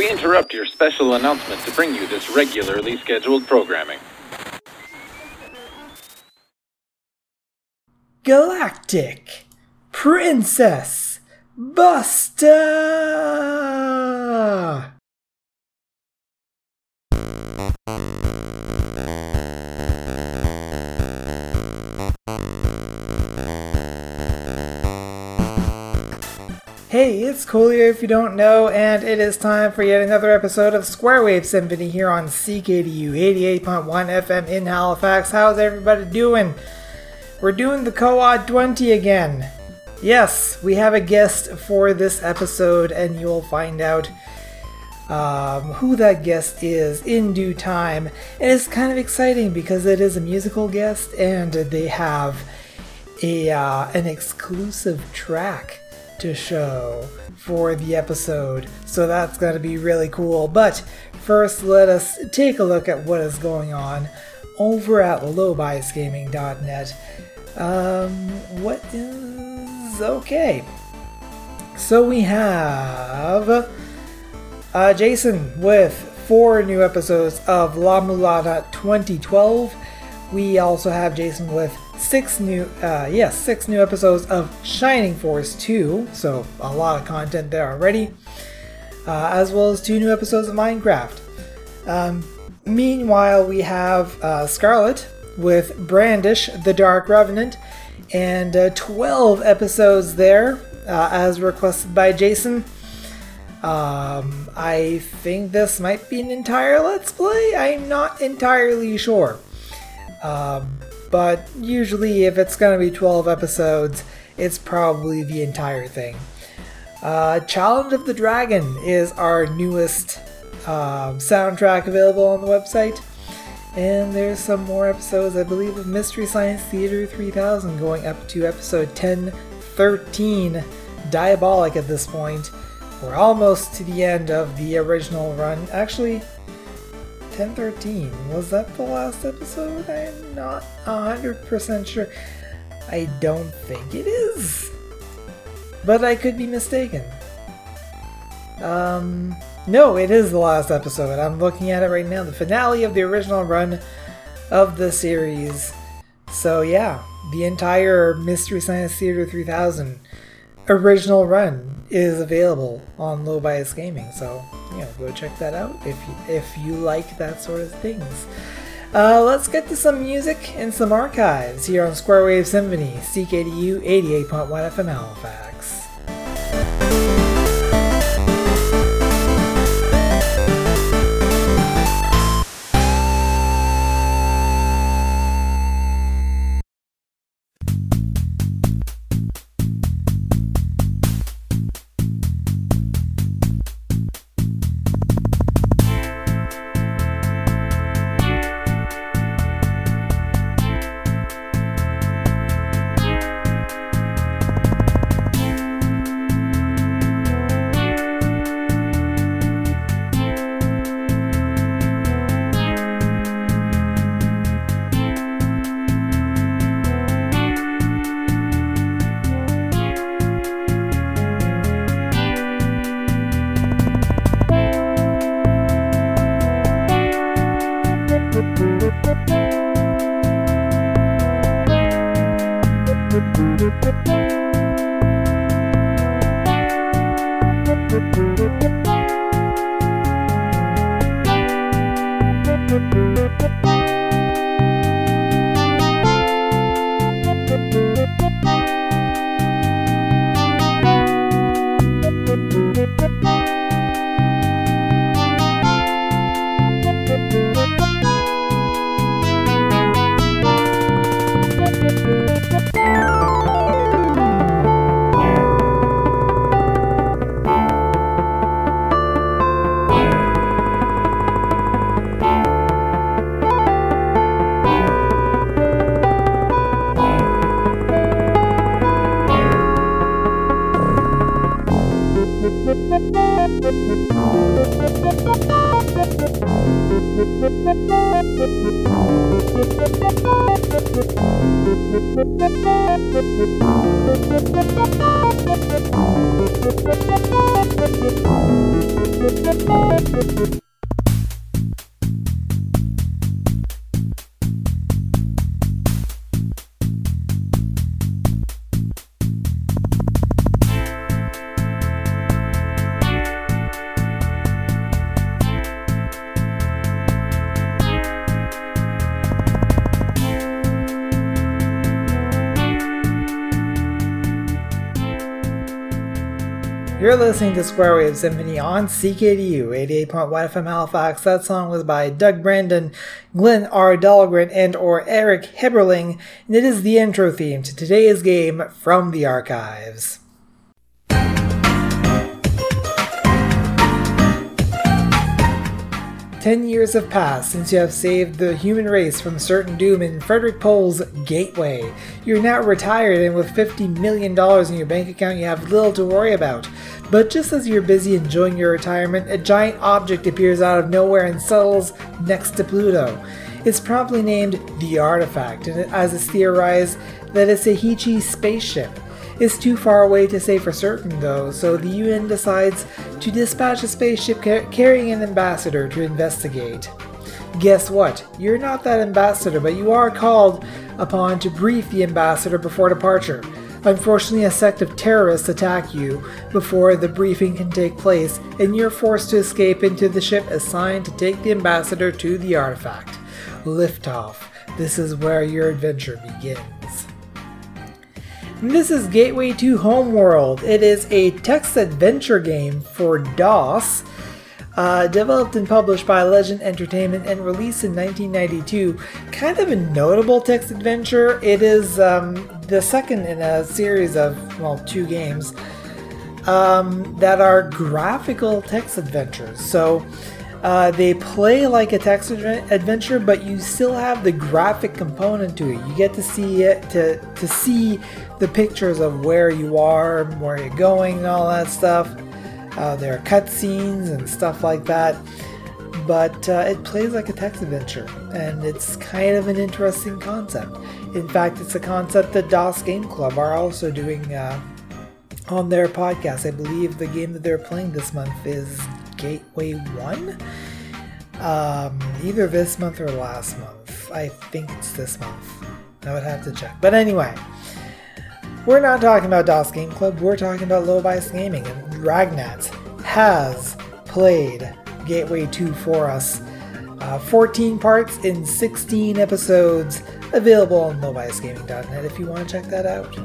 We interrupt your special announcement to bring you this regularly scheduled programming. Galactic Princess Buster! Hey, it's Coolio if you don't know, and it is time for yet another episode of Square Wave Symphony here on CKDU 88.1 FM in Halifax. How's everybody doing? We're doing the Co-op 20 again. Yes, we have a guest for this episode, and you'll find out um, who that guest is in due time. And it's kind of exciting because it is a musical guest, and they have a uh, an exclusive track to show for the episode. So that's going to be really cool. But first, let us take a look at what is going on over at lowbiasgaming.net. Um, what is okay? So we have uh, Jason with four new episodes of La-Mulana 2012. We also have Jason with six new, uh, yes, six new episodes of Shining Force 2, so a lot of content there already, uh, as well as two new episodes of Minecraft. Um, meanwhile, we have uh, Scarlet with Brandish, the Dark Revenant, and uh, 12 episodes there, uh, as requested by Jason. Um, I think this might be an entire Let's Play. I'm not entirely sure. Um, but usually, if it's going to be 12 episodes, it's probably the entire thing. Uh, Challenge of the Dragon is our newest um, soundtrack available on the website. And there's some more episodes, I believe, of Mystery Science Theater 3000 going up to episode 1013. Diabolik at this point. We're almost to the end of the original run. Actually, 1013. Was that the last episode? I'm not 100% sure. I don't think it is. But I could be mistaken. Um, no, it is the last episode. I'm looking at it right now. The finale of the original run of the series. So, yeah, the entire Mystery Science Theater 3000 original run is available on Low Bias Gaming. So, you know, go check that out if you, if you like that sort of things. Uh, let's get to some music and some archives here on Square Wave Symphony, CKDU 88.1 FM Halifax. Listening to Square Wave Symphony on CKDU 88.1 FM Halifax. That song was by Doug Brandon, Glen R. Dahlgren, and or Eric Heberling, and it is the intro theme to today's game from the archives. Ten years have passed since you have saved the human race from certain doom in Frederik Pohl's Gateway. You're now retired, and with $50 million in your bank account, you have little to worry about. But just as you're busy enjoying your retirement, a giant object appears out of nowhere and settles next to Pluto. It's promptly named the Artifact, and as it's theorized that it's a Heechee spaceship. It's too far away to say for certain, though, so the UN decides to dispatch a spaceship car- carrying an ambassador to investigate. Guess what? You're not that ambassador, but you are called upon to brief the ambassador before departure. Unfortunately, a sect of terrorists attack you before the briefing can take place, and you're forced to escape into the ship assigned to take the ambassador to the artifact. Liftoff. This is where your adventure begins. This is Gateway to Homeworld. It is a text adventure game for DOS, uh, developed and published by Legend Entertainment and released in 1992. Kind of a notable text adventure. It is um, the second in a series of, well, two games um, that are graphical text adventures. So, uh, they play like a text adventure, but you still have the graphic component to it. You get to see it to to see the pictures of where you are, where you're going, and all that stuff. Uh, there are cutscenes and stuff like that, but uh, it plays like a text adventure, and it's kind of an interesting concept. In fact, it's a concept that DOS Game Club are also doing uh, on their podcast. I believe the game that they're playing this month is Gateway 1. Um, either this month or last month. I think it's this month. I would have to check. But anyway, we're not talking about DOS Game Club, we're talking about Low Bias Gaming. And Ragnat has played Gateway 2 for us. Uh, 14 parts in 16 episodes, available on lowbiasgaming.net if you want to check that out.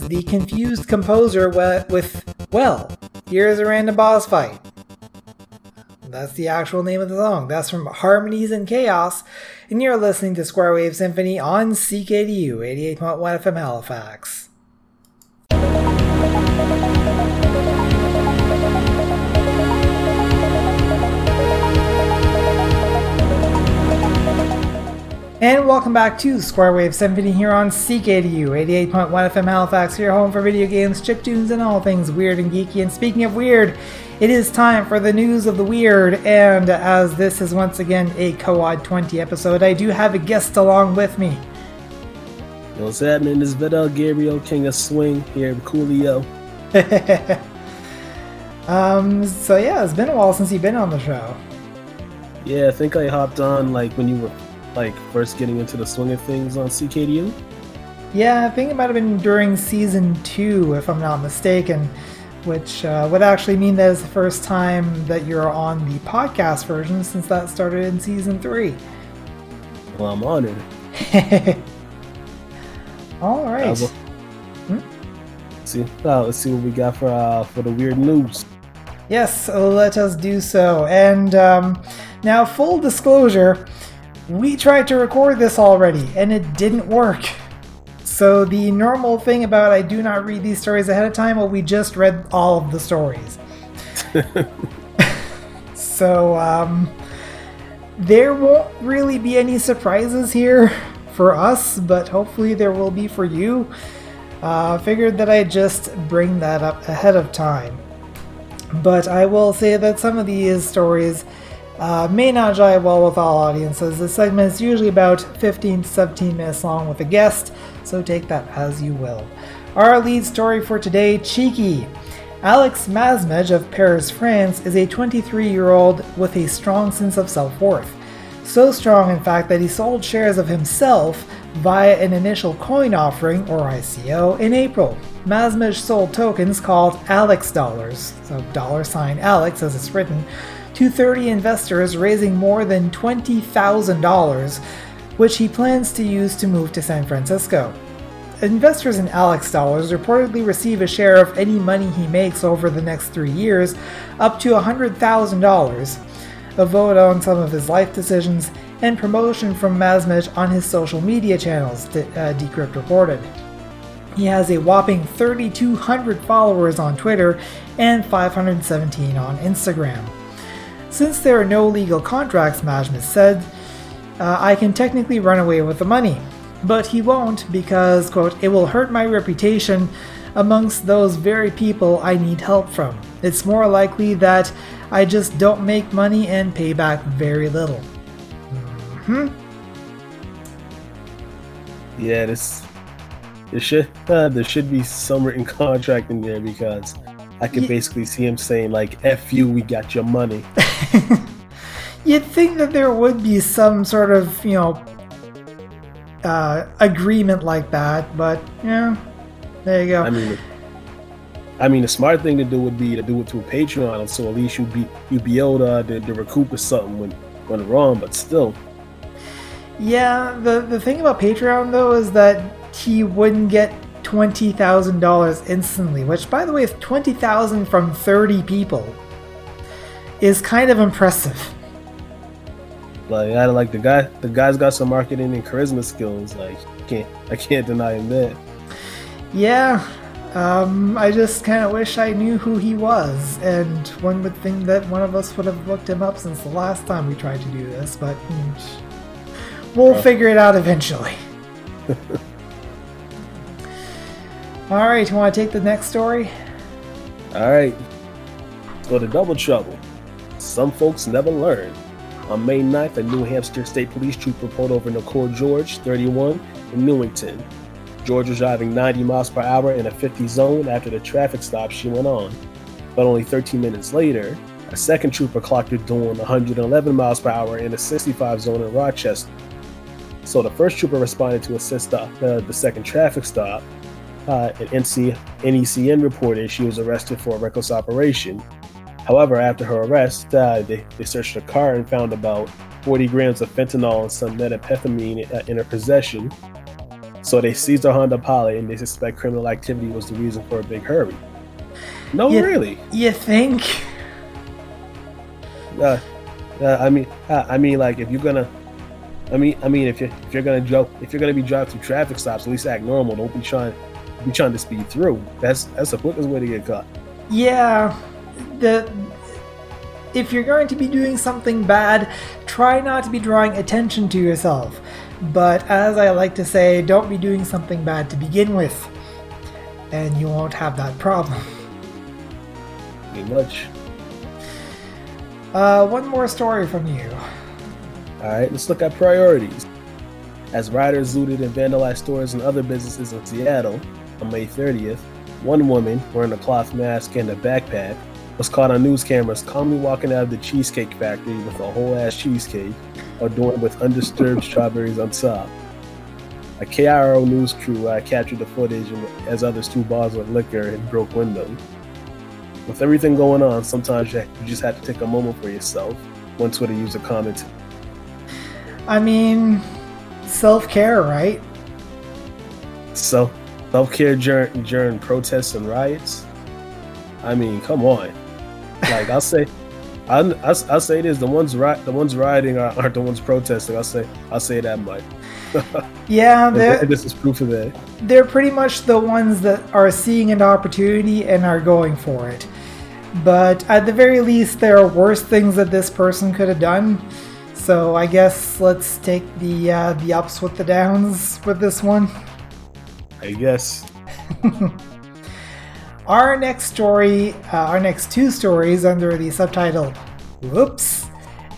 Was The Confused Composer with, well, here's a random boss fight. That's the actual name of the song. That's from Harmonies and Chaos, and you're listening to Square Wave Symphony on CKDU 88.1 FM Halifax. And welcome back to Square Wave Symphony here on CKDU 88.1 FM Halifax, your home for video games, chip tunes, and all things weird and geeky. And speaking of weird, it is time for the news of the weird. And as this is once again a Coad 20 episode, I do have a guest along with me. Yo, what's happening? This is Vidal Gabriel, King of Swing, here with Coolio. um, so yeah, it's been a while since you've been on the show. Yeah, I think I hopped on like when you were like first getting into the swing of things on CKDU? Yeah, I think it might have been during season two, if I'm not mistaken, which uh, would actually mean that it's the first time that you're on the podcast version since that started in season three. Well, I'm honored. All right. Uh, hmm? see, uh, let's see what we got for uh, for the weird news. Yes, let us do so. And um, now, full disclosure, we tried to record this already and it didn't work. So the normal thing about I do not read these stories ahead of time, well, we just read all of the stories. so um, there won't really be any surprises here for us, but hopefully there will be for you. Uh, figured that I'd just bring that up ahead of time. But I will say that some of these stories uh, may not jive well with all audiences. This segment is usually about 15 to 17 minutes long with a guest, so take that as you will. Our lead story for today Cheeky. Alex Masmej of Paris, France, is a 23 year old with a strong sense of self worth. So strong, in fact, that he sold shares of himself via an initial coin offering, or ICO, in April. Masmej sold tokens called Alex Dollars, so dollar sign Alex as it's written, to 30 investors, raising more than $20,000, which he plans to use to move to San Francisco. Investors in Alex Dollars reportedly receive a share of any money he makes over the next three years, up to $100,000, a vote on some of his life decisions, and promotion from Masmej on his social media channels, uh, Decrypt reported. He has a whopping 3,200 followers on Twitter and 517 on Instagram. Since there are no legal contracts, Masmej said, uh, I can technically run away with the money. But he won't because, quote, it will hurt my reputation amongst those very people I need help from. It's more likely that I just don't make money and pay back very little. Hmm. Yeah, this there should uh, there should be some written contract in there because I could yeah. basically see him saying like "F you, we got your money." You'd think that there would be some sort of you know uh, agreement like that, but yeah, there you go. I mean, I mean, the smart thing to do would be to do it through Patreon, so at least you'd be you'd be able to, to, to recoup something when went wrong. But still, yeah. The the thing about Patreon though is that he wouldn't get $20,000 instantly, which, by the way, is 20,000 from 30 people, is kind of impressive. Like, I like the guy. The guy's got some marketing and charisma skills. Like, can't I can't deny him that. Yeah, um, I just kind of wish I knew who he was, and one would think that one of us would have looked him up since the last time we tried to do this, but mm, we'll figure it out eventually. All right, you want to take the next story? All right. Let's go to Double Trouble. Some folks never learn. On May 9th, a New Hampshire State Police trooper pulled over Nicole George, 31, in Newington. George was driving 90 miles per hour in a 50 zone after the traffic stop she went on. But only 13 minutes later, a second trooper clocked her doing 111 miles per hour in a 65 zone in Rochester. So the first trooper responded to assist the, uh, the second traffic stop, uh, an NC, NECN reported she was arrested for a reckless operation. However, after her arrest, uh, they, they searched her car and found about 40 grams of fentanyl and some methamphetamine uh, in her possession. So they seized a Honda Pilot and they suspect criminal activity was the reason for a big hurry. No, Yeah. really. You think? Uh, uh, I mean, uh, I mean, like if you're gonna, I mean, I mean, if you're if you're gonna joke, if you're gonna be driving through traffic stops, at least act normal. Don't be trying, be trying to speed through. That's that's the quickest way to get caught. Yeah. The if you're going to be doing something bad, try not to be drawing attention to yourself. But as I like to say, don't be doing something bad to begin with. And you won't have that problem. Pretty much. Uh, one more story from you. All right, let's look at priorities. As rioters looted and vandalized stores and other businesses in Seattle on May 30th, one woman wearing a cloth mask and a backpack was caught on news cameras calmly walking out of the Cheesecake Factory with a whole ass cheesecake adorned with undisturbed strawberries on top. A KIRO news crew uh, captured the footage as others threw bottles with liquor and broke windows. With everything going on, sometimes you you just have to take a moment for yourself. One Twitter user commented. I mean, self care, right? self self care during during protests and riots. I mean, come on. Like I'll say, I'll, I'll say this: the ones ri- the ones rioting are, aren't the ones protesting. I'll say I'll say that much. Yeah, this is proof of that. they're pretty much the ones that are seeing an opportunity and are going for it. But at the very least, there are worse things that this person could have done. So I guess let's take the uh, the ups with the downs with this one. I guess. Our next story, uh, our next two stories under the subtitle Whoops!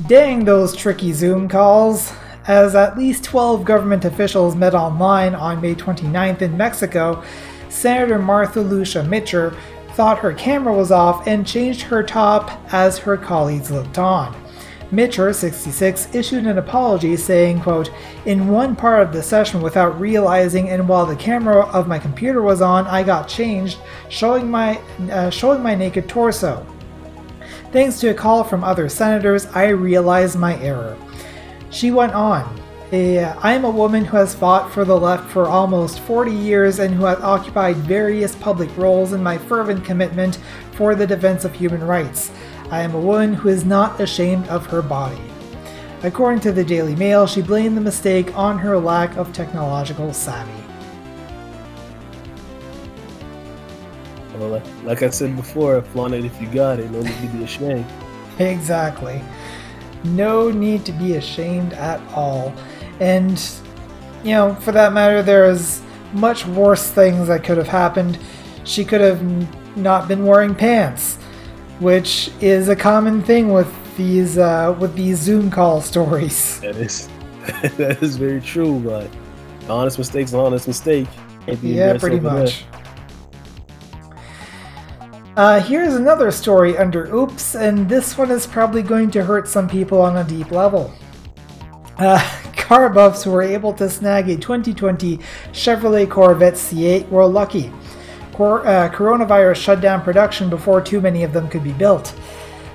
Dang those tricky Zoom calls! As at least 12 government officials met online on May 29th in Mexico, Senator Martha Lucia Micher thought her camera was off and changed her top as her colleagues looked on. Micher, 66, issued an apology saying, quote, In one part of the session without realizing and while the camera of my computer was on, I got changed, showing my, uh, showing my naked torso. Thanks to a call from other senators, I realized my error. She went on. "Eh, I am a woman who has fought for the left for almost 40 years and who has occupied various public roles in my fervent commitment for the defense of human rights. I am a woman who is not ashamed of her body. According to the Daily Mail, she blamed the mistake on her lack of technological savvy. Well, like- I said before, flaunt it if you got it. No need to be ashamed. Exactly. No need to be ashamed at all. And, you know, for that matter, there's much worse things that could have happened. She could have not been wearing pants, which is a common thing with these uh, with these Zoom call stories. That is that is very true. But honest mistakes, honest mistake. Yeah, pretty much. Uh, here's another story under Oops, and this one is probably going to hurt some people on a deep level. Uh, car buffs who were able to snag a 2020 Chevrolet Corvette C8 were lucky. Cor- uh, coronavirus shut down production before too many of them could be built.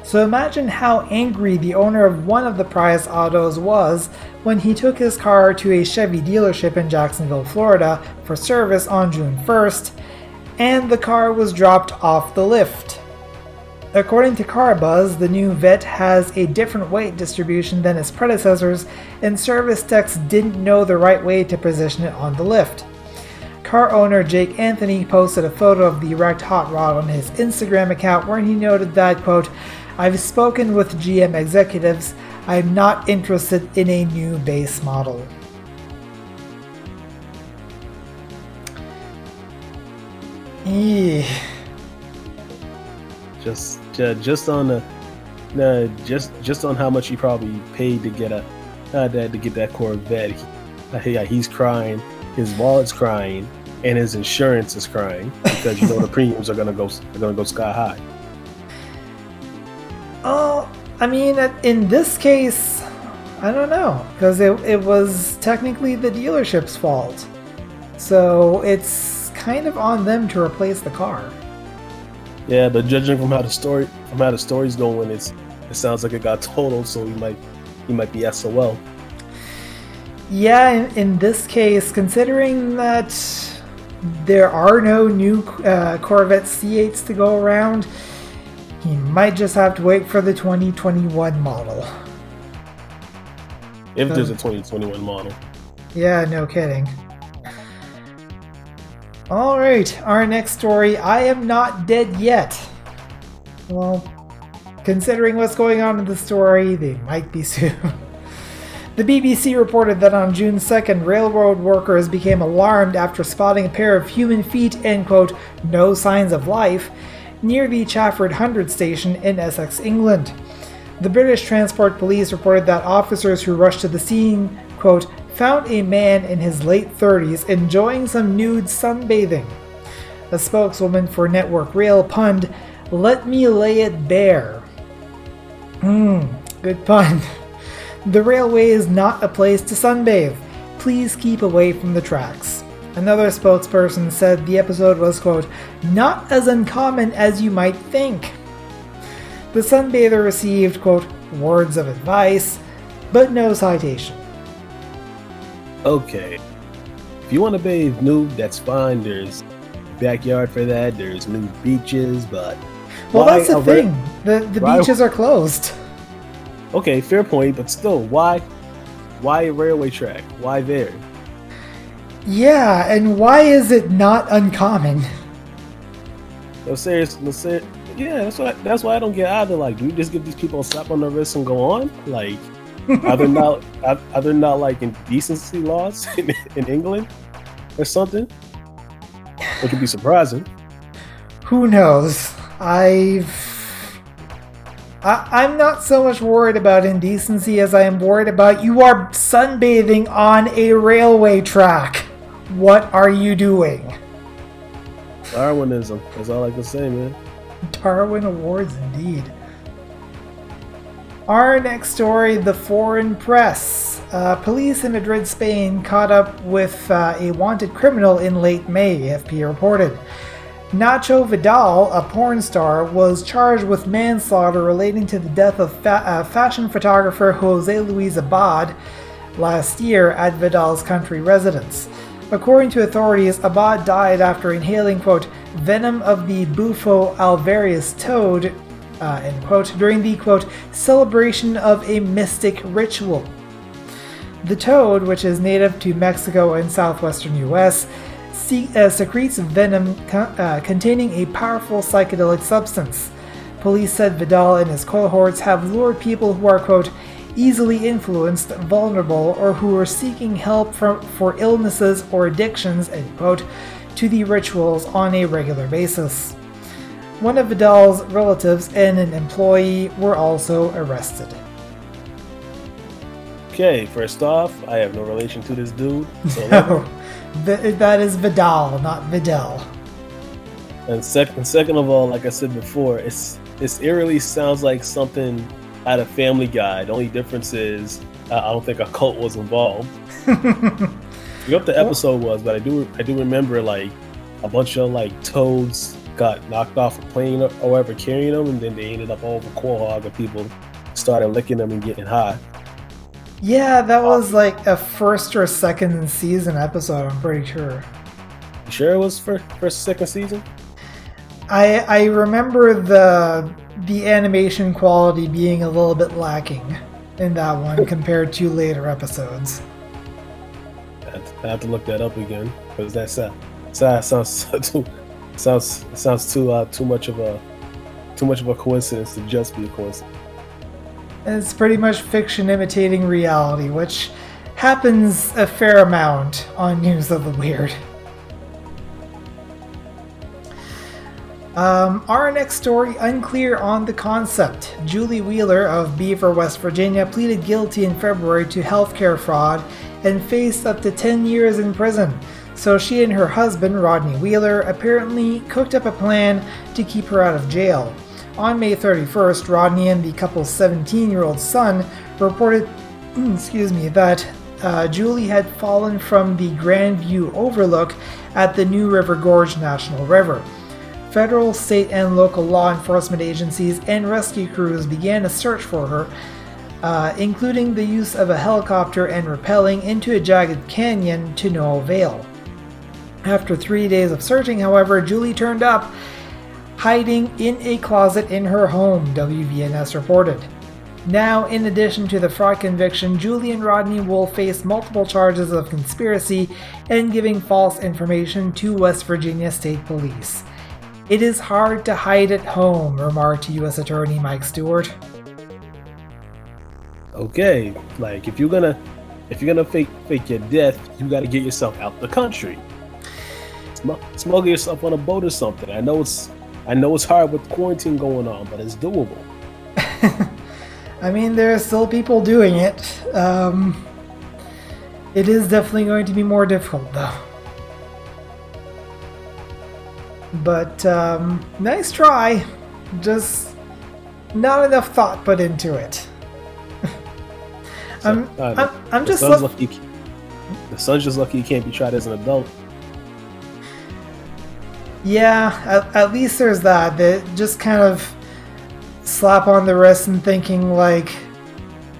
So imagine how angry the owner of one of the prized autos was when he took his car to a Chevy dealership in Jacksonville, Florida for service on June 1st, and the car was dropped off the lift. According to CarBuzz, the new Vette has a different weight distribution than its predecessors, and service techs didn't know the right way to position it on the lift. Car owner Jake Anthony posted a photo of the wrecked hot rod on his Instagram account where he noted that, quote, I've spoken with GM executives. I'm not interested in a new base model. Eeh. Just ju- just on the nah, just just on how much he probably paid to get a uh, to get that Corvette. He, yeah, he's crying. His wallet's crying, and his insurance is crying because you know the premiums are gonna go are gonna go sky high. Oh, I mean, in this case, I don't know, because it, it was technically the dealership's fault. So it's kind of on them to replace the car. Yeah, but judging from how the story from how the story's going, it's it sounds like it got totaled. So he might he might be SOL. Yeah, in, in this case, considering that there are no new uh, Corvette C8s to go around, he might just have to wait for the 2021 model. If there's a 2021 model. Yeah, no kidding. Alright, our next story I Am Not Dead Yet. Well, considering what's going on in the story, they might be soon. The BBC reported that on June 2nd, railroad workers became alarmed after spotting a pair of human feet and, quote, no signs of life near the Chafford Hundred station in Essex, England. The British Transport Police reported that officers who rushed to the scene, quote, found a man in his late 30s enjoying some nude sunbathing. A spokeswoman for Network Rail punned, Let me lay it bare. Hmm, good pun. The railway is not a place to sunbathe. Please keep away from the tracks. Another spokesperson said the episode was, quote, not as uncommon as you might think. The sunbather received, quote, words of advice, but no citation. Okay. If you want to bathe nude, that's fine. There's backyard for that. There's new beaches, but well, that's the thing. the the beaches are closed. Okay, fair point, but still, why, why a railway track? Why there? Yeah, and why is it not uncommon? No, serious, no, serious. Yeah, that's why. That's why I don't get either. Like, do we just give these people a slap on the wrist and go on? Like, are there not are, are there not like indecency laws in, in England or something? Which would be surprising. Who knows? I've I, am not so much worried about indecency as I am worried about you are sunbathing on a railway track. What are you doing? Darwinism. That's all I can say, man. Darwin Awards, indeed. Our next story the foreign press. Uh, police in Madrid, Spain caught up with uh, a wanted criminal in late May, AFP reported. Nacho Vidal, a porn star, was charged with manslaughter relating to the death of fa- uh, fashion photographer Jose Luis Abad last year at Vidal's country residence. According to authorities, Abad died after inhaling, quote, venom of the Bufo alvarius toad, uh, end quote, during the, quote, celebration of a mystic ritual. The toad, which is native to Mexico and southwestern US, uh, secretes venom uh, containing a powerful psychedelic substance. Police said Vidal and his cohorts have lured people who are, quote, easily influenced, vulnerable, or who are seeking help from, for illnesses or addictions, end quote, to the rituals on a regular basis. One of Vidal's relatives and an employee were also arrested. Okay, first off, I have no relation to this dude. So no that is Vidal, not Vidal. And second, second of all, like I said before, it's it's eerily sounds like something out of Family Guy. The only difference is uh, I don't think a cult was involved. I what the episode was, but I do I do remember like a bunch of like toads got knocked off a plane or whatever carrying them, and then they ended up all over Quahog, and people started licking them and getting high. Yeah, that was like a first or second season episode. I'm pretty sure. You sure it was for first second season? I I remember the the animation quality being a little bit lacking in that one compared to later episodes. I have to look that up again because that sound, sounds too sounds sounds too uh, too much of a too much of a coincidence to just be a coincidence. It's pretty much fiction imitating reality, which happens a fair amount on News of the Weird. Um, our next story unclear on the concept. Julie Wheeler of Beaver, West Virginia, pleaded guilty in February to healthcare fraud and faced up to 10 years in prison. So she and her husband, Rodney Wheeler, apparently cooked up a plan to keep her out of jail. On May 31st, Rodney and the couple's 17 year old son reported excuse me, that uh, Julie had fallen from the Grand View Overlook at the New River Gorge National River. Federal, state, and local law enforcement agencies and rescue crews began a search for her, uh, including the use of a helicopter and rappelling into a jagged canyon to no avail. After three days of searching, however, Julie turned up, hiding in a closet in her home, WVNS reported. Now, in addition to the fraud conviction, Julie and Rodney will face multiple charges of conspiracy and giving false information to West Virginia State Police. It is hard to hide at home, remarked U.S. Attorney Mike Stewart. Okay, like if you're gonna if you're gonna fake fake your death, you got to get yourself out the country. Smuggle yourself on a boat or something. I know it's I know it's hard with quarantine going on, but it's doable. I mean, there are still people doing it. Um, it is definitely going to be more difficult, though. But um, nice try. Just not enough thought put into it. I'm, uh, I'm, I'm just lucky. The son's just lucky he can't be tried as an adult. Yeah, at, at least there's that. That just kind of slap on the wrist and thinking like,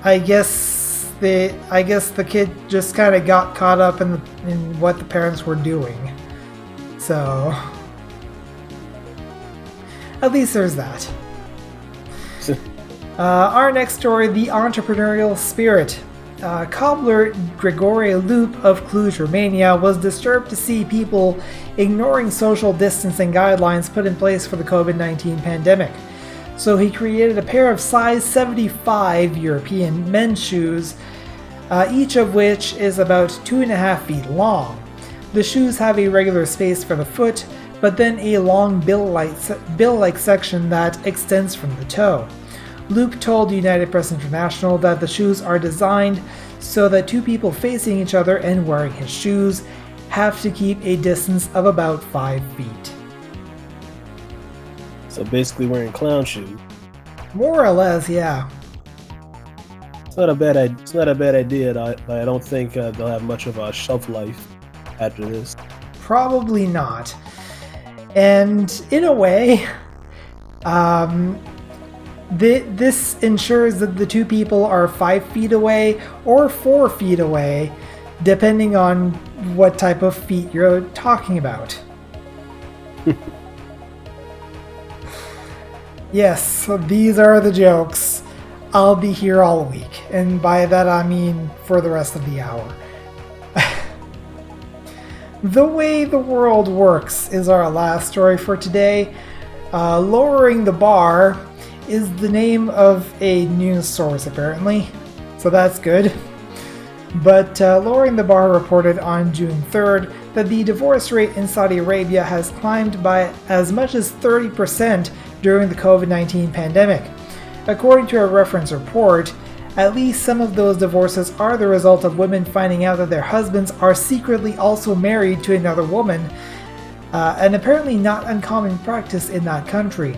I guess the I guess the kid just kind of got caught up in the, in what the parents were doing. So at least there's that. Uh, our next story The Entrepreneurial Spirit. Uh, cobbler Grigore Lup of Cluj, Romania, was disturbed to see people ignoring social distancing guidelines put in place for the COVID 19 pandemic. So he created a pair of size 75 European men's shoes, uh, each of which is about two and a half feet long. The shoes have a regular space for the foot, but then a long bill-like, bill-like section that extends from the toe. Luke told United Press International that the shoes are designed so that two people facing each other and wearing his shoes have to keep a distance of about 5 feet. So basically, wearing clown shoes. More or less, yeah. It's not a bad. i- It's not a bad idea, but I don't think uh, they'll have much of a shelf life after this. Probably not. And in a way, um, thi- this ensures that the two people are five feet away or four feet away, depending on what type of feet you're talking about. yes, these are the jokes. I'll be here all week, and by that I mean for the rest of the hour. The Way the World Works is our last story for today. Uh, lowering the bar is the name of a news source, apparently, so that's good. But uh, Lowering the Bar reported on June 3rd that the divorce rate in Saudi Arabia has climbed by as much as 30% during the COVID 19 pandemic. According to a reference report, at least some of those divorces are the result of women finding out that their husbands are secretly also married to another woman, uh, an apparently not uncommon practice in that country.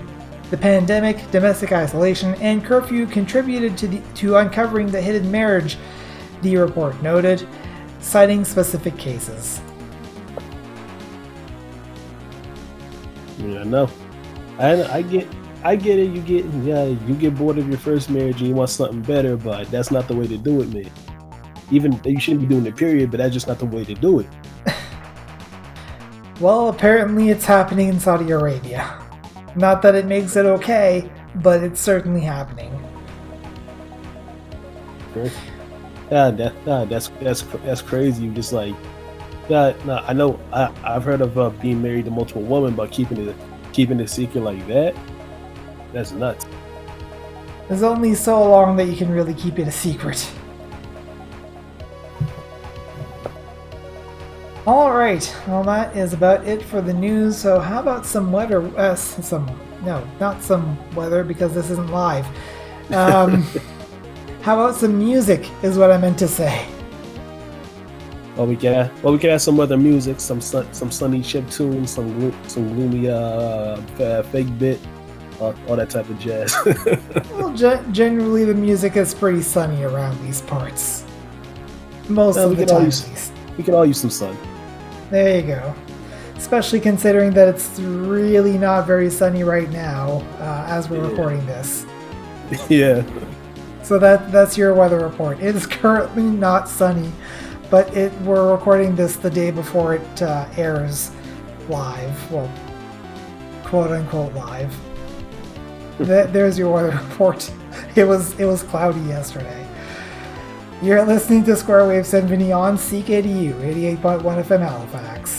The pandemic, domestic isolation, and curfew contributed to, the, to uncovering the hidden marriage, the report noted, citing specific cases. Yeah, I know. I I get I get it. You get yeah, you get bored of your first marriage and you want something better, but that's not the way to do it, man. Even you shouldn't be doing it, period. But that's just not the way to do it. Well, apparently it's happening in Saudi Arabia. Not that it makes it okay, but it's certainly happening. Okay? Yeah, that, yeah, that's that's that's crazy. You just like yeah, no, I know. I I've heard of uh, being married to multiple women, but keeping it keeping it secret like that, that's nuts. There's only so long that you can really keep it a secret. Alright, well that is about it for the news, so how about some weather, uh, some, no, not some weather because this isn't live. Um, how about some music is what I meant to say. Well, we can have, well we can have some other music, some sun, some sunny chip tunes, some glo- some gloomy uh fa- fake bit, uh, all that type of jazz. Well, ge- generally the music is pretty sunny around these parts. Most of we the can time, least. we can all use some sun. There you go. Especially considering that it's really not very sunny right now uh, as we're Yeah. recording this. yeah. So that that's your weather report. It is currently not sunny, but it we're recording this the day before it uh, airs live. Well, quote unquote live. Th- there's your weather report. It was it was cloudy yesterday. You're listening to Square Wave Symphony on CKDU 88.1 FM Halifax.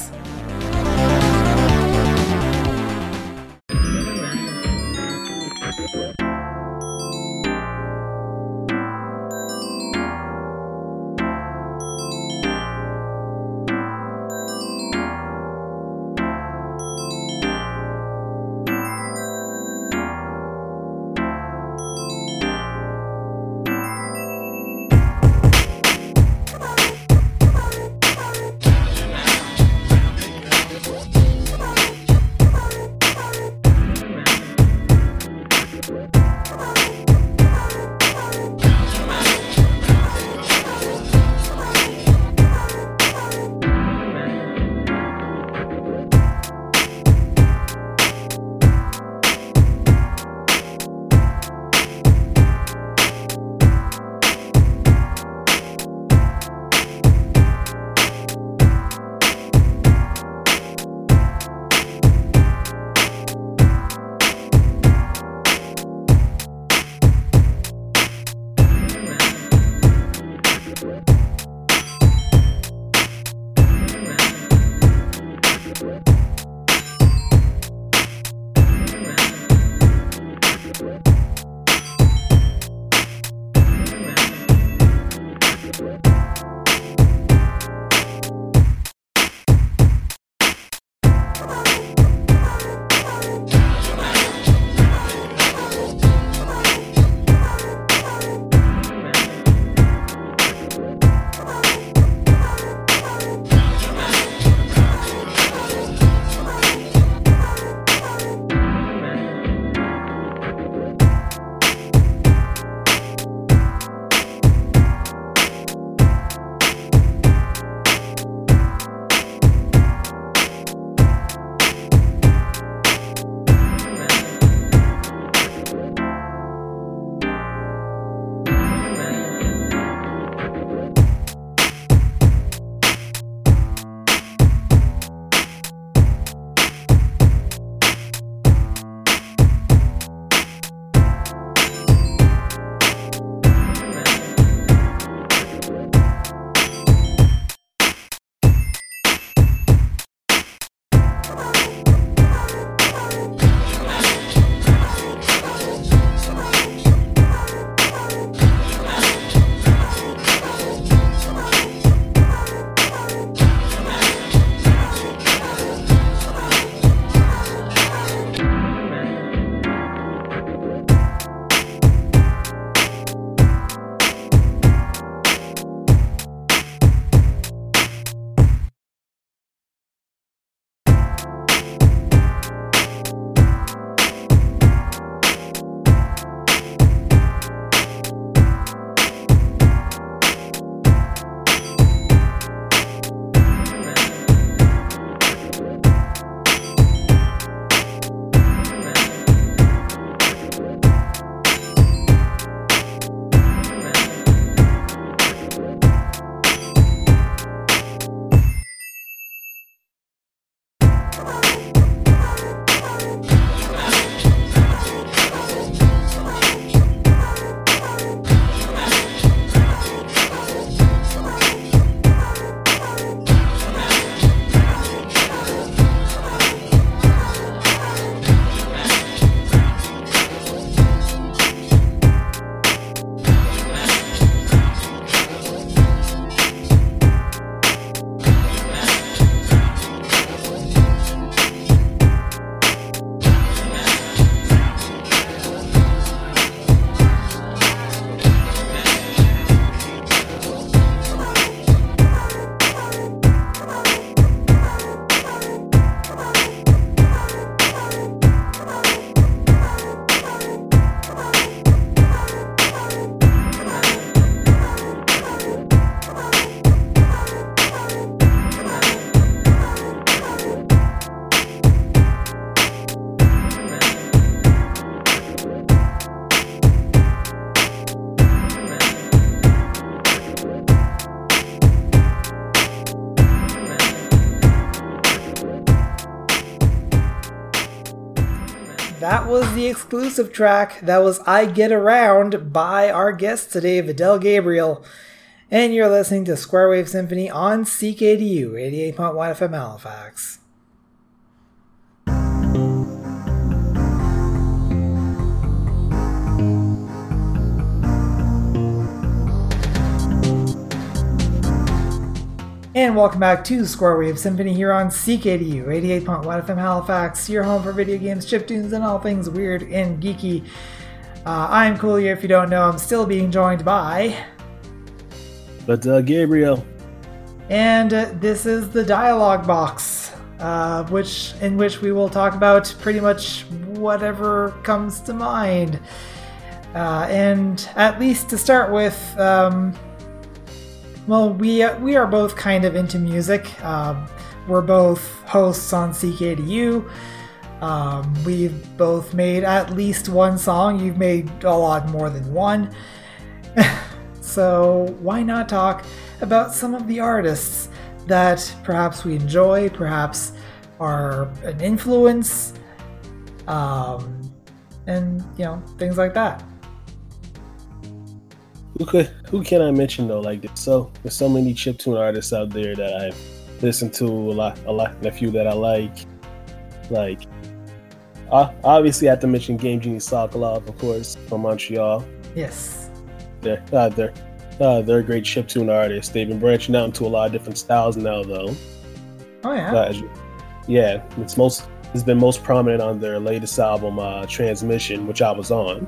Exclusive track. That was I Get Around by our guest today, Vidal Gabriel. And you're listening to Square Wave Symphony on CKDU 88.1 FM Halifax. And welcome back to Square Wave Symphony here on CKDU 88.1 FM Halifax, your home for video games, chiptunes, and all things weird and geeky. Uh, I'm Coolio. If you don't know, I'm still being joined by. But uh, Gabriel. And uh, this is the dialogue box, uh, which in which we will talk about pretty much whatever comes to mind. Uh, and at least to start with, um, well, we uh, we are both kind of into music. Um, we're both hosts on CKDU. Um, we've both made at least one song. You've made a lot more than one. so why not talk about some of the artists that perhaps we enjoy, perhaps are an influence, um, and you know things like that. Who could who can I mention though? Like there's so there's so many chiptune artists out there that I've listened to a lot, a lot, and a few that I like. Like, uh, obviously, I have to mention Game Genie Sokolov, of course, from Montreal. Yes. They're uh, they're uh, they're a great chiptune artist. They've been branching out into a lot of different styles now, though. Oh yeah. Uh, yeah, it's most it's been most prominent on their latest album, uh, Transmission, which I was on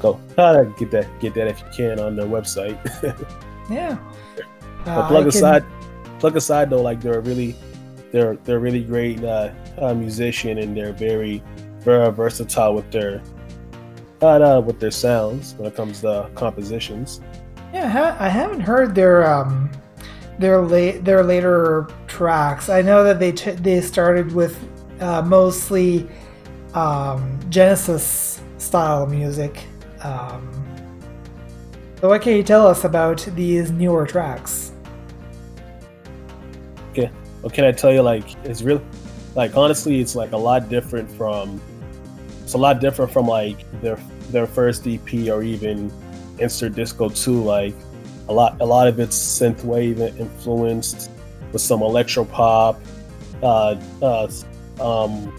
go uh, get that get that if you can on their website. yeah. Uh, plug aside, can... plug aside though, like they're a really they're they're really great uh, uh, musician and they're very very versatile with their uh, with their sounds when it comes to compositions. Yeah, I haven't heard their um their late their later tracks. I know that they t- they started with uh, mostly um, Genesis style music um, so what can you tell us about these newer tracks? Okay, what can I tell you? Like, it's really, like, honestly, it's like a lot different from, it's a lot different from like their their first EP or even Insert Disco 2. Like, a lot, a lot of it's synthwave influenced with some electro pop. Uh, uh, um,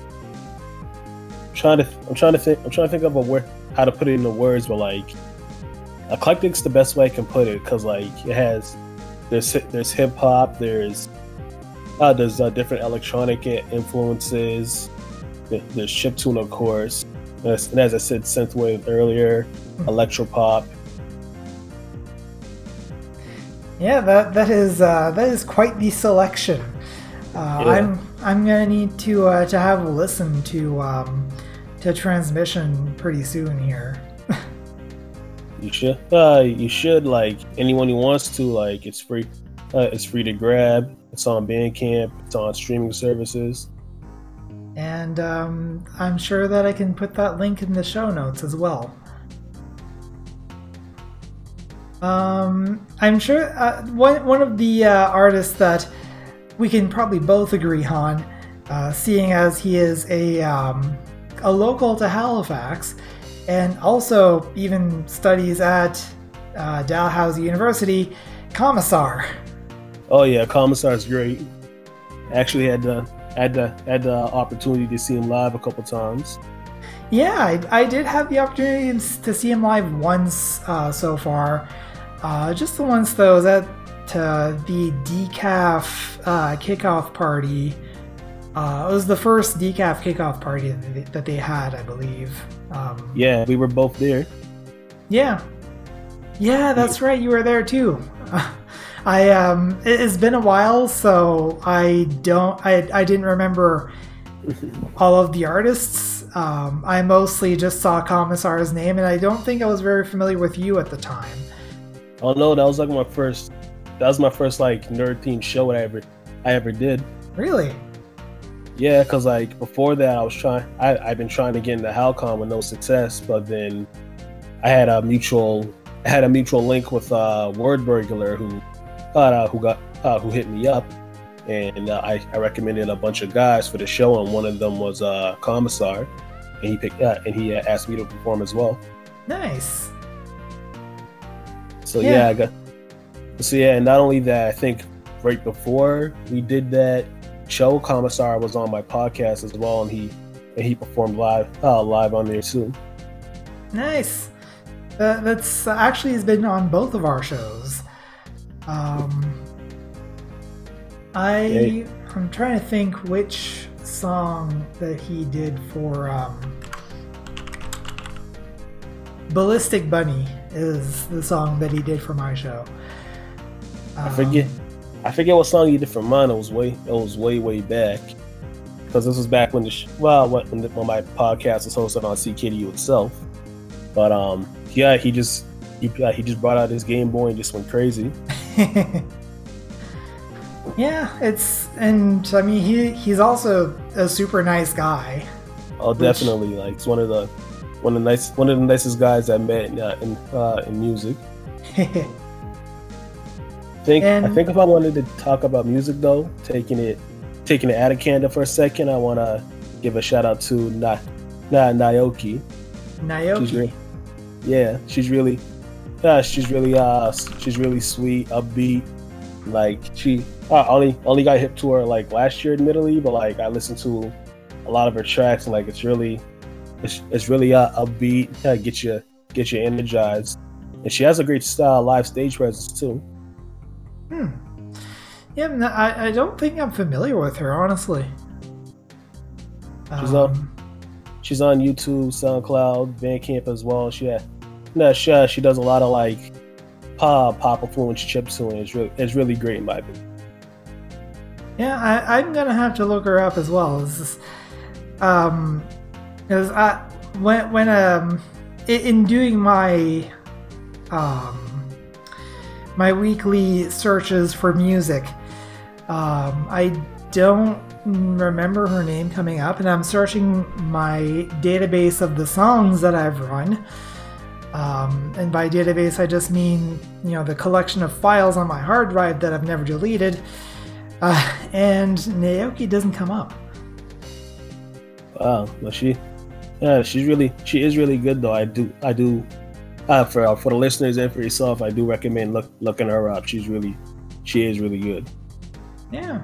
trying to, I'm trying to think, I'm trying to think of a word how to put it into words, but like eclectic's the best way I can put it because like it has there's there's hip hop, there's uh, there's uh, different electronic influences, there's chiptune of course, and as, and as I said, synthwave earlier, electro pop. Yeah, that that is uh, that is quite the selection. Uh, yeah. I'm I'm gonna need to uh, to have a listen to um, to transmission pretty soon here. you should. Uh, you should like anyone who wants to. Like it's free. Uh, it's free to grab. It's on Bandcamp. It's on streaming services. And um, I'm sure that I can put that link in the show notes as well. Um, I'm sure uh, one one of the uh, artists that we can probably both agree on, uh, seeing as he is a um, a local to Halifax, and also even studies at uh, Dalhousie University, Commissar. Oh yeah, Commissar's great. Actually had the had the had the opportunity to see him live a couple times. Yeah, I, I did have the opportunity to see him live once uh, so far. Uh, just the once though was at uh, the decaf uh, kickoff party uh, it was the first decaf kickoff party that they, that they had, I believe. Um, yeah, we were both there. Yeah, yeah, that's right. You were there too. I um, it has been a while, so I don't, I, I didn't remember all of the artists. Um, I mostly just saw Commissar's name, and I don't think I was very familiar with you at the time. Oh no, that was like my first. That was my first like nerd team show I ever, I ever did. Really? Yeah, because like before that, I was trying. I, I've been trying to get into Halcom with no success, but then I had a mutual. I had a mutual link with uh, Word Burglar who, uh, who got uh, who hit me up, and uh, I, I recommended a bunch of guys for the show, and one of them was uh, Commissar, and he picked uh, and he uh, asked me to perform as well. Nice. So Yeah. yeah. I got. So yeah, and not only that, I think right before we did that, Cho Commissar was on my podcast as well, and he and he performed live uh, live on there too. Nice. That, that's actually has been on both of our shows. Um, I Hey. I'm trying to think which song that he did for um, Ballistic Bunny is the song that he did for my show. I forget. I forget what song he did for mine. It was way. It was way way back. Because this was back when the sh- well when, the, when my podcast was hosted on CKDU itself. But um yeah he just he, uh, he just brought out his Game Boy and just went crazy. yeah, it's and I mean he he's also a super nice guy. Oh, Which- definitely. Like it's one of the one of the nice one of the nicest guys I met uh, in uh, in music. I think I think if I wanted to talk about music though, taking it taking it out of Canada for a second, I want to give a shout out to Na, Na Naoki. She's Naoki. yeah, she's really, yeah, she's really, uh, she's really sweet, upbeat. Like she, only only got hip to her like last year, admittedly, but like I listened to a lot of her tracks and like it's really, it's, it's really uh, upbeat. Yeah, get you get you energized, and she has a great style live stage presence too. Hmm. Yeah, I, I don't think I'm familiar with her, honestly. She's Um, up. She's on YouTube, SoundCloud, Bandcamp as well. She, yeah, no, she, uh, she does a lot of like pop, pop influence chips to it. It's really, it's really great in my opinion. Yeah, I, I'm gonna have to look her up as well. This is, um, because I when when um in doing my um my weekly searches for music, um, I don't remember her name coming up, and I'm searching my database of the songs that I've run. Um, and by database, I just mean you know the collection of files on my hard drive that I've never deleted. Uh, and Naoki doesn't come up. Wow, but she, yeah, she's really, she is really good though. I do, I do, uh, for uh, for the listeners and for yourself, I do recommend look looking her up. She's really, she is really good. Yeah,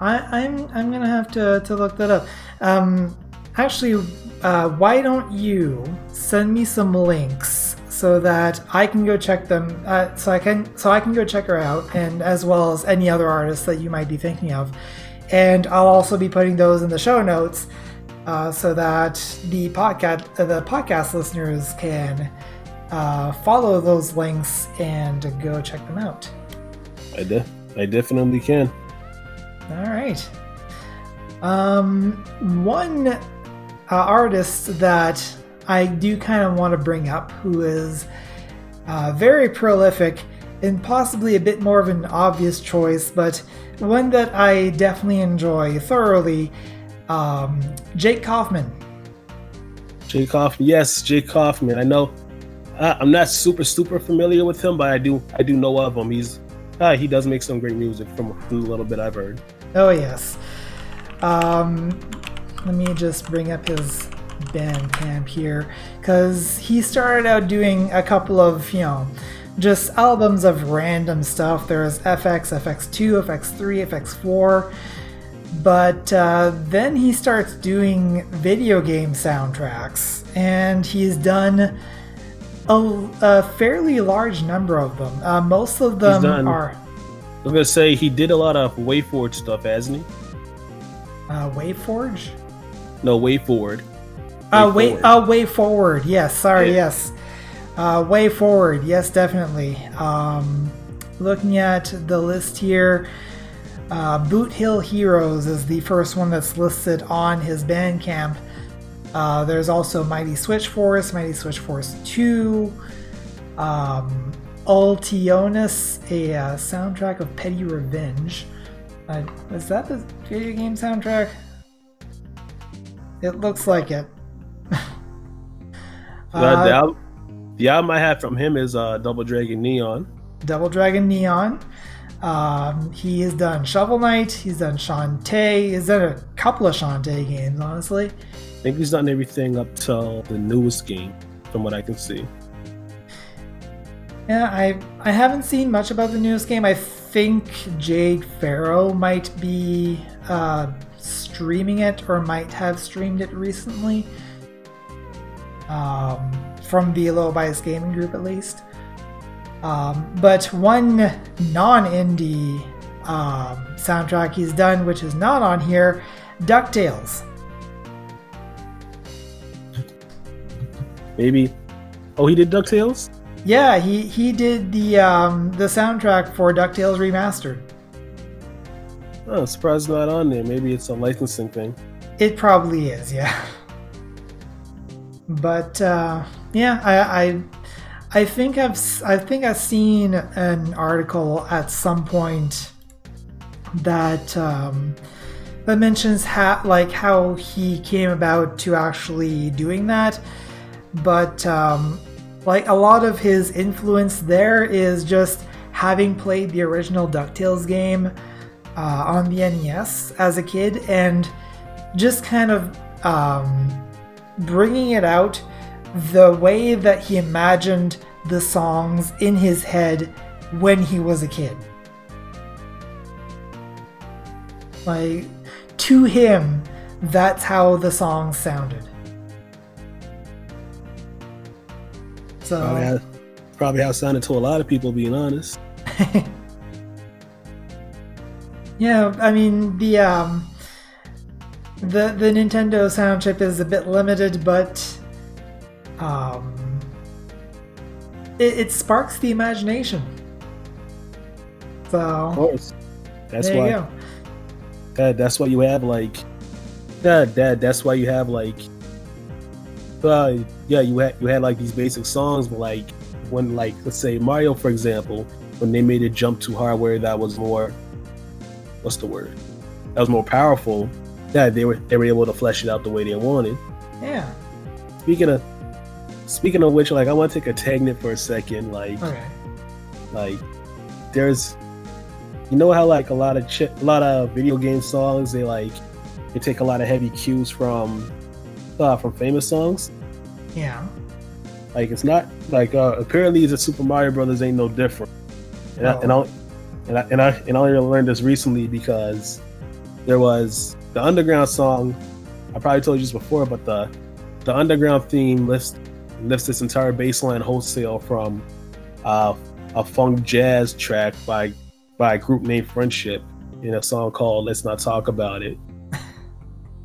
I, I'm I'm gonna have to, to look that up. Um, actually, uh, why don't you send me some links so that I can go check them? Uh, so I can so I can go check her out, and as well as any other artists that you might be thinking of. And I'll also be putting those in the show notes uh, so that the podcast uh, the podcast listeners can uh, follow those links and go check them out. I de- I definitely can. All right. Um, one uh, artist that I do kind of want to bring up, who is uh, very prolific and possibly a bit more of an obvious choice, but one that I definitely enjoy thoroughly, um, Jake Kaufman. Jake Kaufman, yes, Jake Kaufman. I know. Uh, I'm not super super familiar with him, but I do I do know of him. He's uh, he does make some great music from, from the little bit I've heard. Oh yes. Um, let me just bring up his band camp here, because he started out doing a couple of you know, just albums of random stuff. There's FX, FX2, FX3, FX4, but uh, then he starts doing video game soundtracks, and he's done. A, a fairly large number of them. Uh, most of them done- are I'm gonna say he did a lot of WayForward stuff, hasn't he? uh, Waveforge. No, WayForward. Uh, way, Forward. uh, way forward. Yes, sorry. Yeah. Yes, uh, way forward. Yes, definitely. Um, looking at the list here, uh, Boot Hill Heroes is the first one that's listed on his Bandcamp. Uh, there's also Mighty Switch Force, Mighty Switch Force 2, um, Ultionus, a uh, soundtrack of Petty Revenge. Uh, is that the video game soundtrack? It looks like it. Uh, Uh, the, album, the album I had from him is uh, Double Dragon Neon. Double Dragon Neon. Um, he has done Shovel Knight. He's done Shantae. He's done a couple of Shantae games, honestly. I think he's done everything up till the newest game, from what I can see. Yeah, I I haven't seen much about the newest game. I think Jade Farrow might be uh, streaming it or might have streamed it recently. Um, from the Low Bias Gaming Group, at least. Um, but one non-indie um, soundtrack he's done, which is not on here, Ducktales. Maybe. Oh, he did Ducktales. Yeah, he he did the um, the soundtrack for Ducktales Remastered. Oh, surprised not on there. Maybe it's a licensing thing. It probably is, yeah. But uh, yeah, I, I I think I've I think I've seen an article at some point that um, that mentions how like how he came about to actually doing that, but um, like a lot of his influence there is just having played the original Ducktales game uh, on the NES as a kid and just kind of um, bringing it out the way that he imagined the songs in his head when he was a kid. Like, to him, that's how the songs sounded. So, Probably how, probably how it sounded to a lot of people, being honest. yeah, I mean the um, the the Nintendo sound chip is a bit limited, but um, it, it sparks the imagination. Of So course. That's there why. you go. Dad, that's why you have like, Dad, Dad, that's why you have like, uh, yeah, you had you had like these basic songs, but like when like let's say Mario, for example, when they made it jump to hardware that was more, what's the word? That was more powerful. Yeah, they were they were able to flesh it out the way they wanted. Yeah. Speaking of, speaking of which, like I want to take a tangent for a second, like. Okay. like there's you know how like a lot of chi- a lot of video game songs they like they take a lot of heavy cues from uh, from famous songs Yeah. like it's not like uh, apparently the super mario brothers ain't no different and, I, and, I, and, I, and i and i only learned this recently because there was the underground song i probably told you this before but the the underground theme lifts lifts this entire baseline wholesale from uh, a funk jazz track by by a group named Friendship in a song called "Let's Not Talk About It."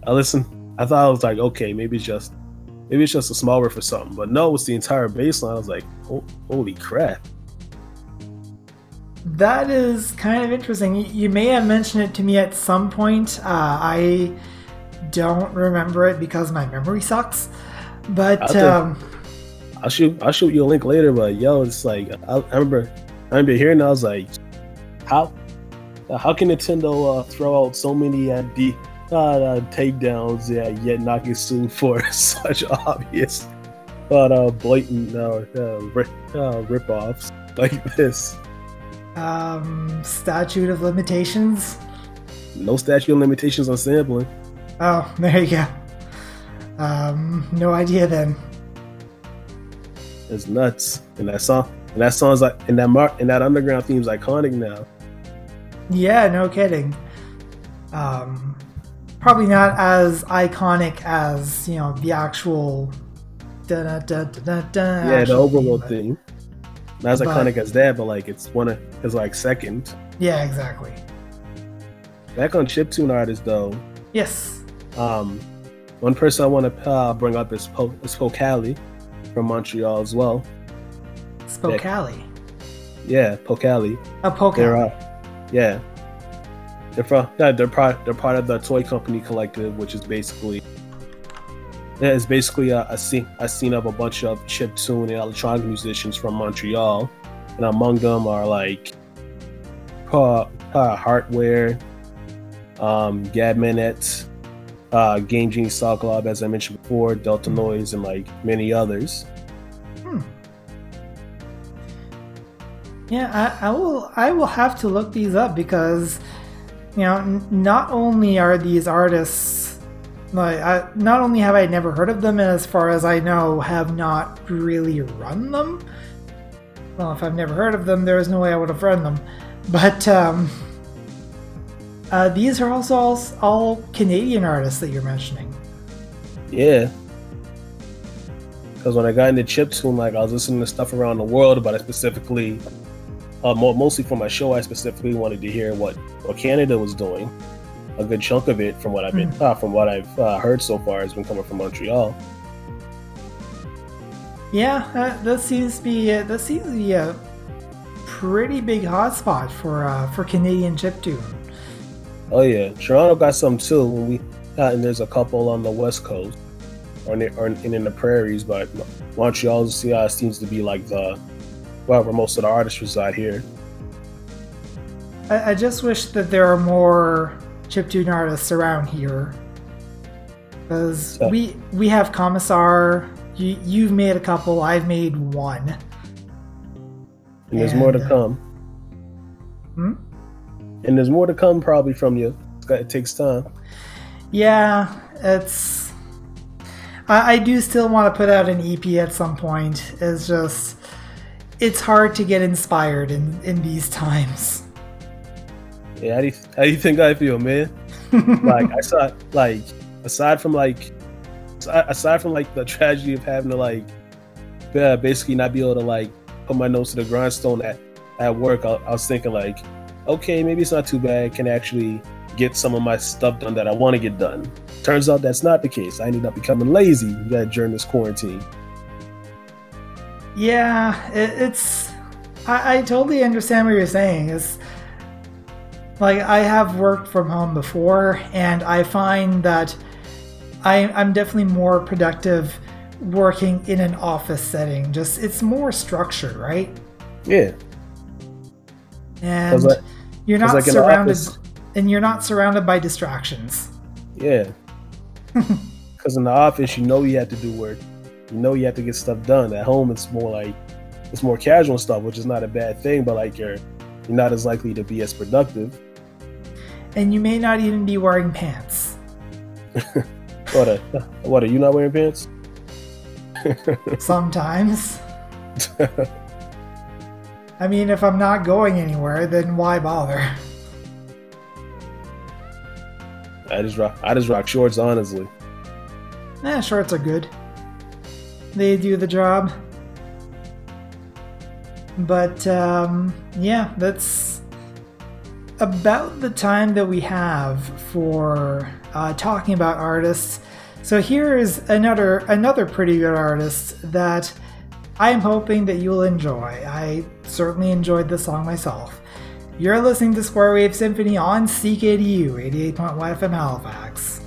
I listened. I thought I was like, okay, maybe it's just maybe it's just a small riff or something, but no, it's the entire baseline. I was like, "Ho- holy crap! That is kind of interesting. You, may have mentioned it to me at some point. Uh, I don't remember it because my memory sucks. But um, I'll shoot I'll shoot you a link later, but yo, it's like I, I remember I remember hearing that I was like, how how can Nintendo uh, throw out so many uh, de- uh, uh, takedowns yeah, yet not get sued for such obvious but uh, blatant uh, uh, rip, uh, rip-offs like this? um, statute of limitations. No statute of limitations on sampling. Oh, there you go. Um, no idea then. It's nuts, and that song and that song's like and that mark and that underground theme's iconic now. Yeah, no kidding. Um, probably not as iconic as you know the actual. Da, da, da, da, da, yeah, the overworld but- theme. Not as But- iconic as that, but like it's one of it's like second. Yeah, exactly. Back on chiptune artists though, Yes. um, one person I want to uh, bring up is po- is Pocali from Montreal as well. Spokali. Yeah, Pocali. A Poke. They're uh, yeah, they're from yeah, they're part they're part of the Toy Company Collective, which is basically yeah, it's basically a, a scene a scene of a bunch of chiptune and electronic musicians from Montreal, and among them are like uh, uh, Hardware, um, Gab uh, Game Genie Saw Club, as I mentioned before, Delta Noise, and like many others. Hmm. Yeah, I, I will. I will have to look these up because, you know, n- not only are these artists Like, I, not only have I never heard of them, and as far as I know, have not really run them. Well, if I've never heard of them, there is no way I would have run them. But um, uh, these are also all, all Canadian artists that you're mentioning. Yeah. Because when I got into chiptune, like I was listening to stuff around the world, but I specifically, uh, mo- mostly for my show, I specifically wanted to hear what what Canada was doing. A good chunk of it, from what I've been, uh, from what I've uh, heard so far, has been coming from Montreal. Yeah, that, that seems to be uh, that seems to be a pretty big hotspot for uh, for Canadian chiptune. Oh yeah, Toronto got some too. When we uh, and there's a couple on the west coast, or in, the, or in, in the prairies, but Montreal uh, seems to be like the well, where most of the artists reside here. I, I just wish that there are more chiptune artists around here, because we we have Commissar. You, you've made a couple. I've made one. And there's more to And, uh, come. Hmm? And there's more to come probably from you. Got- It takes time. Yeah, it's. I, I do still want to put out an EP at some point. It's just. It's hard to get inspired in, in these times. Yeah, how do you, how do you think I feel, man? like I saw, like aside from like, aside aside from like the tragedy of having to like, yeah, basically not be able to like put my nose to the grindstone at at work, I, I was thinking like, okay, maybe it's not too bad. I can actually get some of my stuff done that I want to get done. Turns out that's not the case. I ended up becoming lazy during this quarantine. Yeah, it, it's. I, I totally understand what you're saying. It's like I have worked from home before, and I find that I, I'm definitely more productive working in an office setting. Just it's more structured, right? Yeah, And you're not like surrounded, and you're not surrounded by distractions. Yeah. Because in the office, you know you have to do work. You know you have to get stuff done. At home, it's more like it's more casual stuff, which is not a bad thing. But like you're you're not as likely to be as productive. And you may not even be wearing pants. What a what are you not wearing pants? Sometimes. I mean, if I'm not going anywhere, then why bother? I just rock I just rock shorts, honestly. Eh, shorts are good. They do the job. But, um, yeah, that's about the time that we have for uh, talking about artists. So here is another another pretty good artist that I am hoping that you'll enjoy. I certainly enjoyed this song myself. You're listening to Square Wave Symphony on CKDU 88.1 FM Halifax.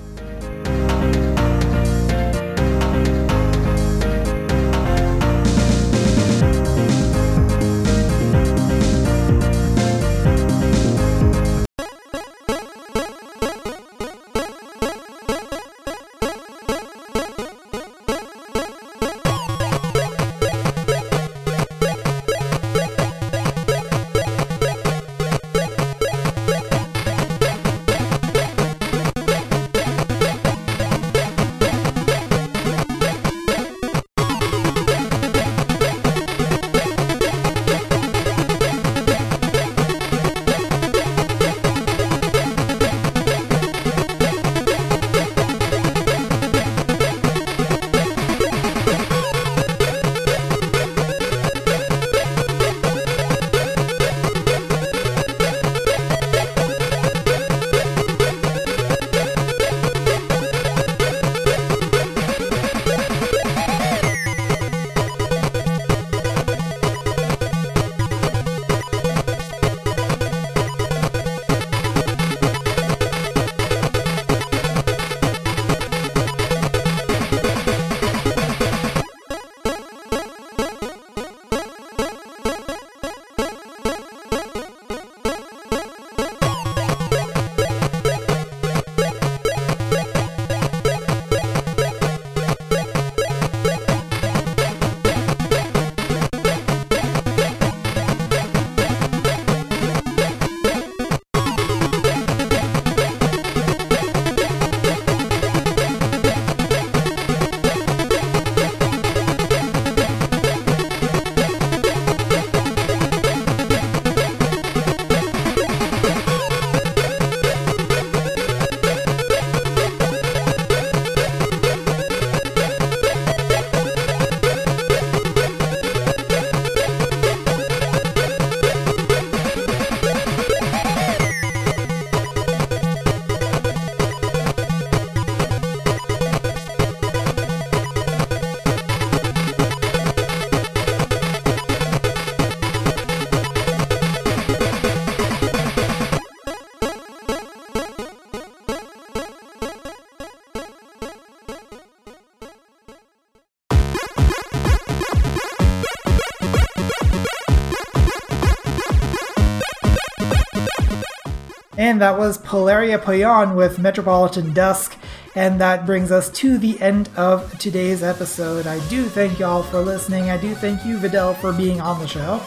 And that was Polaria Payan with Metropolitan Dusk. And that brings us to the end of today's episode. I do thank y'all for listening. I do thank you, Vidal, for being on the show.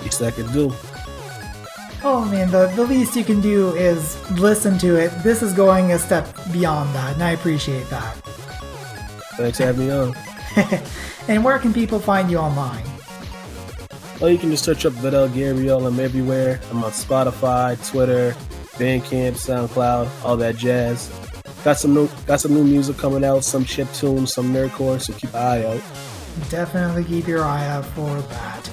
Least I can do. Oh man, the, the least you can do is listen to it. This is going a step beyond that, and I appreciate that. Thanks for having me on. and where can people find you online? Well, you can just search up Vidal Gabriel. I'm everywhere. I'm on Spotify, Twitter, Bandcamp, SoundCloud, all that jazz. Got some new got some new music coming out, some chip tunes, some nerdcore, so keep an eye out. Definitely keep your eye out for that.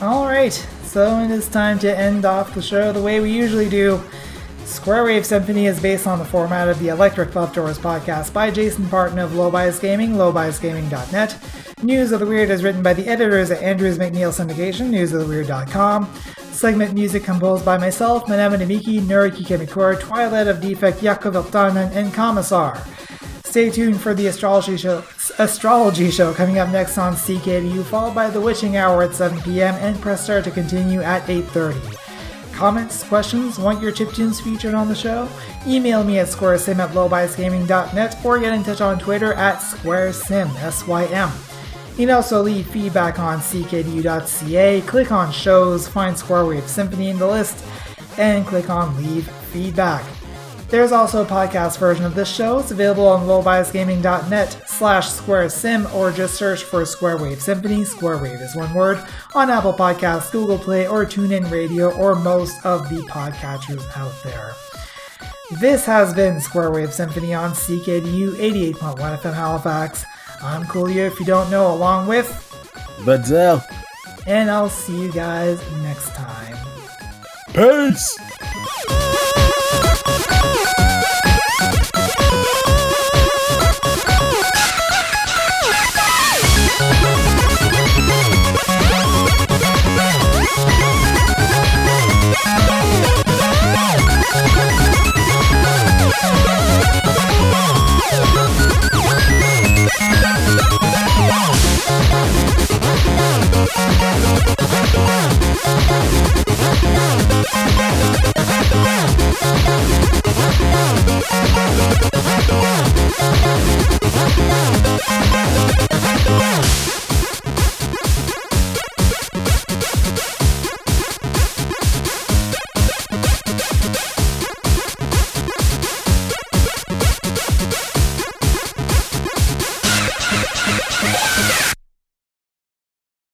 Alright, so it is time to end off the show the way we usually do. Square Wave Symphony is based on the format of the Electric Love Doors podcast by Jason Parton of Low Bias Gaming, lowbiasgaming.net. News of the Weird is written by the editors at Andrews McMeel Syndication, newsoftheweird.com. Segment music composed by myself, Manamana Miki, Nuriki Kimikura, Twilight of Defect, Yakov Eltanen, and Commissar. Stay tuned for the astrology show, astrology show coming up next on CKDU, followed by the witching hour at 7 p.m. and press start to continue at 8:30. Comments, questions, want your chiptunes featured on the show? Email me at squaresym at lowbiasgaming.net or get in touch on Twitter at squaresym, S-Y-M. You can also leave feedback on ckdu.ca, click on shows, find Square Wave Symphony in the list, and click on leave feedback. There's also a podcast version of this show. It's available on lowbiasgaming.net slash squaresym or just search for Square Wave Symphony. Square Wave is one word on Apple Podcasts, Google Play, or TuneIn Radio, or most of the podcatchers out there. This has been Square Wave Symphony on CKDU 88.1 FM Halifax. I'm Coolio if you don't know, along with Vidal. and I'll see you guys next time. Peace! Wow.